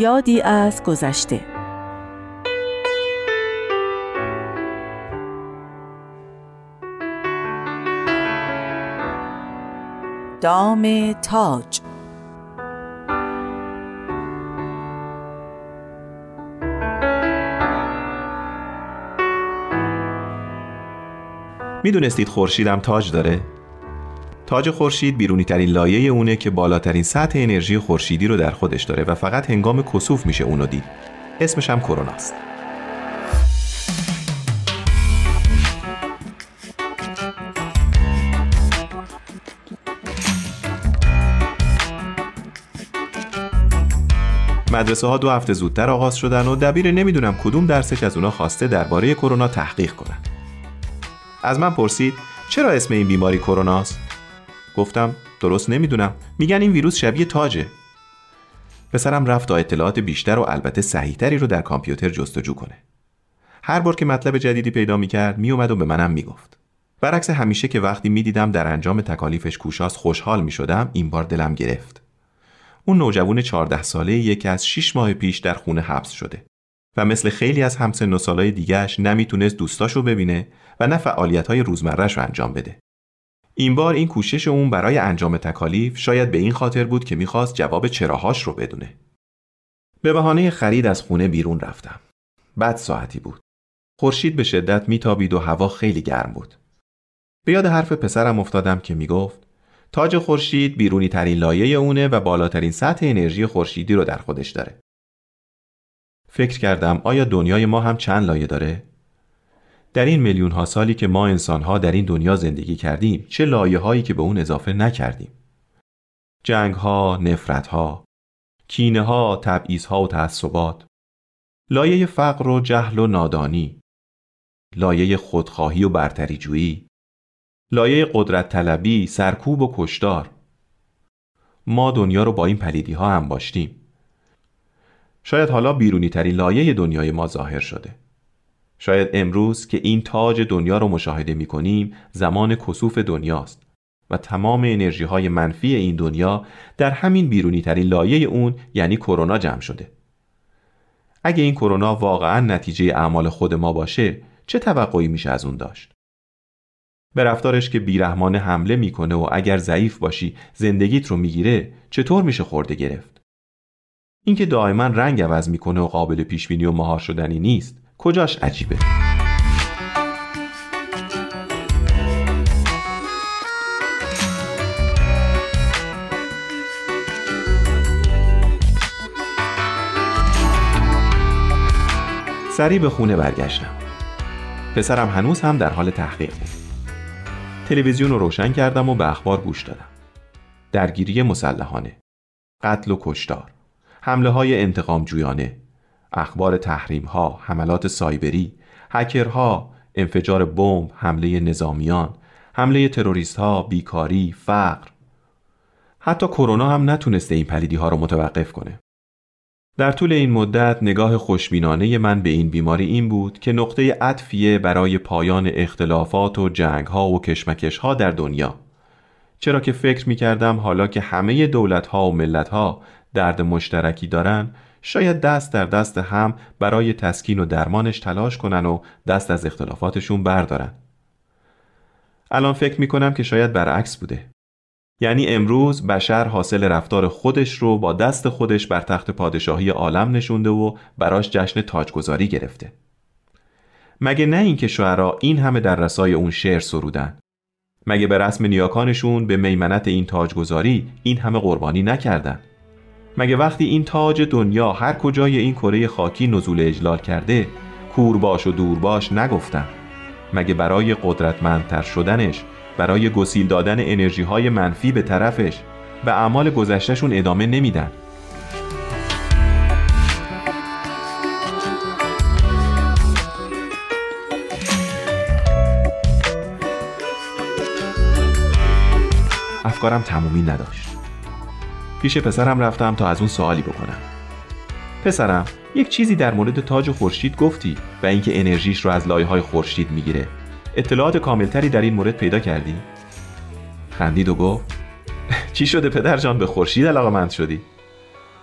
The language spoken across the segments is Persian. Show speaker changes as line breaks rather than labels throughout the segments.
یادی از گذشته دام تاج
می‌دونستید خورشیدم تاج داره؟ تاج خورشید بیرونی ترین لایه اونه که بالاترین سطح انرژی خورشیدی رو در خودش داره و فقط هنگام کسوف میشه اونو دید. اسمش هم کروناست. مدرسه ها دو هفته زودتر آغاز شدن و دبیر نمی‌دونم کدوم درسش از اونا خواسته درباره کرونا تحقیق کنن. از من پرسید چرا اسم این بیماری کروناست؟ گفتم درست نمی‌دونم. میگن این ویروس شبیه تاجه. پسرم رفت تا اطلاعات بیشتر و البته صحیحتری رو در کامپیوتر جستجو کنه. هر بار که مطلب جدیدی پیدا می‌کرد میومد و به منم می‌گفت. برعکس همیشه که وقتی می‌دیدم در انجام تکالیفش کوشاست خوشحال می‌شدم این بار دلم گرفت. اون نوجوان 14 ساله یکی از 6 ماه پیش در خونه حبس شده و مثل خیلی از همسن و سالای دیگهش نمی‌تونست دوستاشو ببینه و نه فعالیت های انجام بده. این بار این کوشش اون برای انجام تکالیف شاید به این خاطر بود که می‌خواست جواب چراهاش رو بدونه. به بهانه خرید از خونه بیرون رفتم. بعد ساعتی بود. خورشید به شدت میتابید و هوا خیلی گرم بود. به یاد حرف پسرم افتادم که می‌گفت تاج خورشید بیرونی ترین لایه اونه و بالاترین سطح انرژی خورشیدی رو در خودش داره. فکر کردم آیا دنیای ما هم چند لایه داره؟ در این میلیون ها سالی که ما انسان ها در این دنیا زندگی کردیم چه لایه هایی که به اون اضافه نکردیم؟ جنگ ها، نفرت ها، کینه ها، تبعیض ها و تعصبات. لایه فقر و جهل و نادانی. لایه خودخواهی و برتری جویی لایه قدرت طلبی، سرکوب و کشدار ما دنیا رو با این پلیدی ها هم باشتیم. شاید حالا بیرونی تری لایه دنیای ما ظاهر شده. شاید امروز که این تاج دنیا رو مشاهده می کنیم زمان کسوف دنیاست و تمام انرژی های منفی این دنیا در همین بیرونی ترین لایه اون یعنی کرونا جمع شده. اگه این کرونا واقعا نتیجه اعمال خود ما باشه چه توقعی میشه از اون داشت؟ به رفتارش که بیرحمان حمله می‌کنه و اگر ضعیف باشی زندگیت رو می‌گیره چطور میشه خورده گرفت؟ اینکه دائما رنگ عوض می‌کنه و قابل پیش بینی و مهار شدنی نیست. کجاش عجیبه؟ سری به خونه برگشتم. پسرم هنوز هم در حال تحقیق بود. تلویزیون رو روشن کردم و به اخبار گوش دادم. درگیری مسلحانه قتل و کشتار حمله های انتقام جویانه اخبار تحریم ها، حملات سایبری، هکرها، انفجار بمب، حمله نظامیان، حمله تروریست ها، بیکاری، فقر. حتی کرونا هم نتونسته این پلیدی ها رو متوقف کنه. در طول این مدت نگاه خوشبینانه من به این بیماری این بود که نقطه عطفیه برای پایان اختلافات و جنگ ها و کشمکش ها در دنیا. چرا که فکر می کردم حالا که همه دولت ها و ملت ها درد مشترکی دارن شاید دست در دست هم برای تسکین و درمانش تلاش کنن و دست از اختلافاتشون بردارن. الان فکر می‌کنم که شاید برعکس بوده. یعنی امروز بشر حاصل رفتار خودش رو با دست خودش بر تخت پادشاهی عالم نشونده و براش جشن تاجگذاری گرفته. مگه نه اینکه شعرا این همه در رسای اون شعر سرودن؟ مگه به رسم نیاکانشون به میمنت این تاجگذاری این همه قربانی نکردن؟ مگه وقتی این تاج دنیا هر کجای این کره خاکی نزول اجلال کرده کور باش و دور باش نگفتن؟ مگه برای قدرتمندتر شدنش برای گسیل دادن انرژی های منفی به طرفش به اعمال گذشتهشون ادامه نمیدن؟ افکارم تمومی نداشت. پیش پسرم رفتم تا از اون سوالی بکنم. پسرم یک چیزی در مورد تاج خورشید گفتی و اینکه انرژیش رو از لایه های خورشید می‌گیره. اطلاعات کاملتری در این مورد پیدا کردی؟ خندید و گفت چی شده پدر جان به خورشید علاقه مند شدی؟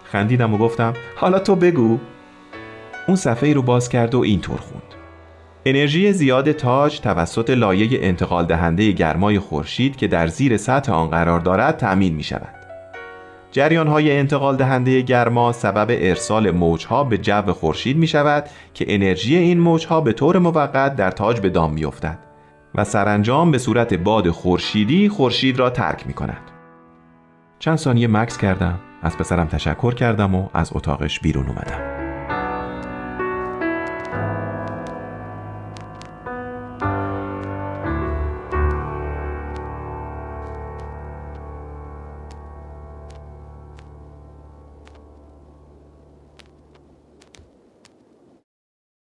خندیدم و گفتم حالا تو بگو. اون صفحه ای رو باز کرد و اینطور خوند. انرژی زیاد تاج توسط لایه انتقال دهنده گرمای خورشید که در زیر سطح آن قرار دارد تأمین می شود. جریان های انتقال دهنده گرما سبب ارسال موجها به جو خورشید می شود که انرژی این موجها به طور موقت در تاج به دام می افتد و سرانجام به صورت باد خورشیدی خورشید را ترک می کند. چند ثانیه مکس کردم از پسرم تشکر کردم و از اتاقش بیرون اومدم